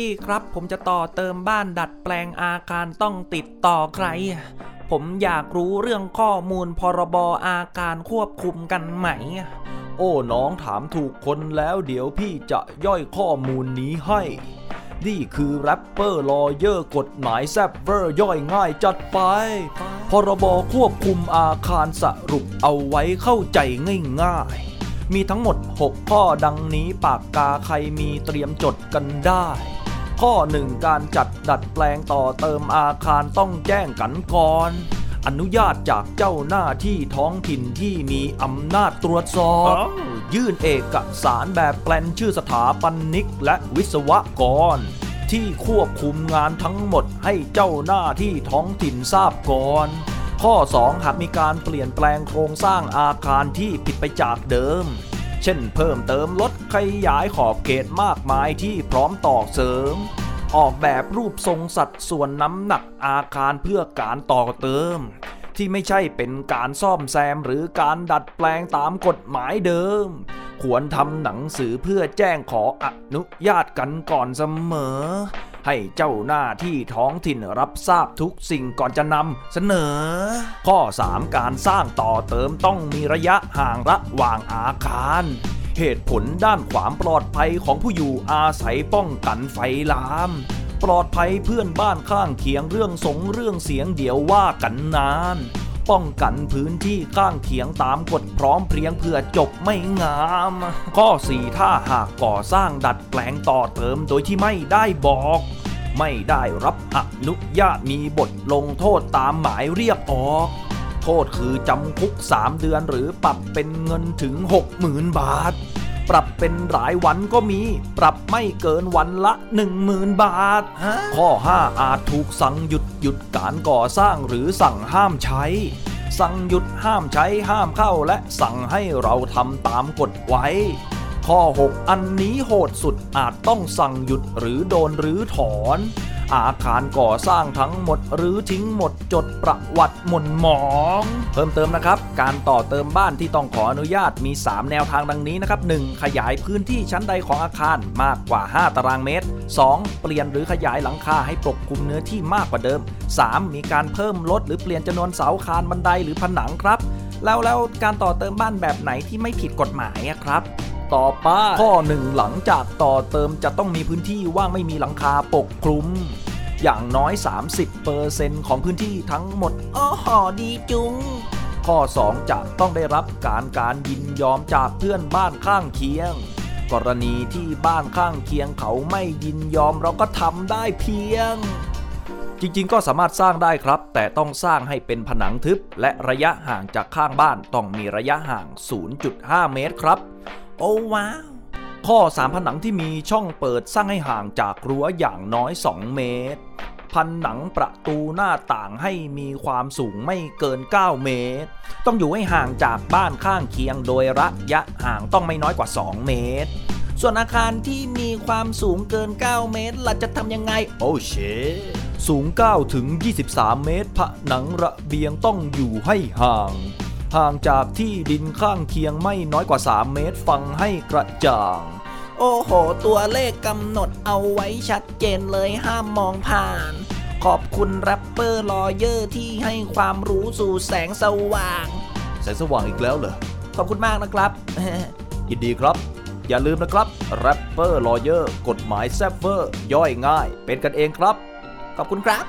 พี่ครับผมจะต่อเติมบ้านดัดแปลงอาคารต้องติดต่อใคร ผมอยากรู้เรื่องข้อมูลพรบอาคารควบคุมกันไหม โอ้น้องถามถูกคนแล้วเดี๋ยวพี่จะย่อยข้อมูลนี้ให้ นี่คือ rapper lawyer กฎหมายแซบเวอร์ย่อยง่ายจัดไป พรบควบคุมอาคารสรุปเอาไว้เข้าใจง่ายๆมีทั้งหมด 6 ข้อดังนี้ปากกาใครมีเตรียมจดกันได้ ข้อ 1 การจัดดัดแปลงต่อเติมอาคารต้องแจ้งกันก่อน อนุญาตจากเจ้าหน้าที่ท้องถิ่นที่มีอำนาจตรวจสอบ ยื่นเอกสารแบบแปลนชื่อสถาปนิกและวิศวกร ที่ควบคุมงานทั้งหมดให้เจ้าหน้าที่ท้องถิ่นทราบก่อนข้อ 2 หากมีการเปลี่ยนแปลงโครงสร้างอาคารที่ผิดไปจากเดิม เช่นเพิ่มเติมลดขยายขอบเขตมากมายที่พร้อมต่อเสริม ออกแบบรูปทรงสัดส่วนน้ำหนักอาคารเพื่อการต่อเติม ที่ไม่ใช่เป็นการซ่อมแซมหรือการดัดแปลงตามกฎหมายเดิม ควรทำหนังสือเพื่อแจ้งขออนุญาตกันก่อนเสมอ ให้เจ้าหน้าที่ท้องถิ่นรับทราบทุกสิ่งก่อนจะนำเสนอ ข้อ 3 การสร้างต่อเติมต้องมีระยะห่างระหว่างอาคารเหตุผลด้านความปลอดภัยของผู้อยู่อาศัยป้องกันไฟลาม ปลอดภัยเพื่อนบ้านข้างเคียงเรื่องสงเรื่องเสียงเดี๋ยวว่ากันนาน ป้องกันพื้นที่ข้างเคียงตามกฎพร้อมเพรียงเพื่อจบไม่งาม ข้อ 4 ถ้าหากก่อสร้างดัดแปลงต่อเติมโดยที่ไม่ได้บอกไม่ได้รับอนุญาตมีบทลงโทษตามหมายเรียกออก โทษคือจำคุก 3 เดือนหรือปรับเป็นเงินถึง 60,000 บาท ปรับเป็นรายวันก็มี ปรับไม่เกินวันละ 10,000 บาท ข้อ 5 อาจถูกสั่งหยุดหยุดการก่อสร้างหรือสั่งห้ามใช้ สั่งหยุดห้ามใช้ห้ามเข้าและสั่งให้เราทำตามกฎไว้ ข้อ 6 อันนี้โหดสุดอาจต้องสั่งหยุดหรือโดนรื้อถอน อาคารก่อสร้างทั้งหมด หรือทิ้งหมดจดประวัติหม่นหมอง เพิ่มเติมนะครับ การต่อเติมบ้านที่ต้องขออนุญาตมี 3 แนวทางดังนี้นะครับ 1. ขยายพื้นที่ชั้นใดของอาคารมากกว่า 5 ตารางเมตร 2. เปลี่ยนหรือขยายหลังคาให้ปกคลุมเนื้อที่มากกว่าเดิม 3. มีการเพิ่มลดหรือเปลี่ยนจำนวนเสาคานบันไดหรือผนังครับ แล้วแล้วการต่อเติมบ้านแบบไหนที่ไม่ผิดกฎหมายครับ ต่อไปข้อหนึ่งหลังจากต่อเติมจะต้องมีพื้นที่ว่างไม่มีหลังคาปกคลุม อย่างน้อย 30%ของพื้นที่ทั้งหมดโอ้โหดีจุงข้อ 2 จะต้องได้รับการการยินยอมจากเพื่อนบ้านข้างเคียง กรณีที่บ้านข้างเคียงเขาไม่ยินยอมเราก็ทำได้เพียง จริงๆ ก็สามารถสร้างได้ครับ แต่ต้องสร้างให้เป็นผนังทึบ และระยะห่างจากข้างบ้านต้องมีระยะห่าง 0.5 เมตรครับ โอ้ว้าว ข้อ3ผนังที่มีช่องเปิดสร้างให้ห่างจากรั้วอย่างน้อย 2 เมตรผนังประตูหน้าต่างให้มีความสูงไม่เกิน 9 เมตร ต้องอยู่ให้ห่างจากบ้านข้างเคียงโดยระยะห่างต้องไม่น้อยกว่า 2 เมตร ส่วนอาคารที่มีความสูงเกิน 9 เมตรเราจะทำยังไง โอเคสูง 9 ถึง 23 เมตร ผนังระเบียงต้องอยู่ให้ห่าง ห่างจากที่ดินข้างเคียงไม่น้อยกว่า 3 เมตรฟังให้กระจ่าง โอ้โห ตัวเลขกำหนดเอาไว้ชัดเจนเลยห้ามมองผ่าน ขอบคุณ rapper lawyer ที่ให้ความรู้สู่แสงสว่าง แสงสว่างอีกแล้วเหรอ ขอบคุณมากนะครับ ยินดีครับ อย่าลืมนะครับ rapper lawyer กฎหมายแซบเวอร์ย่อยง่าย เป็นกันเองครับ ขอบคุณครับ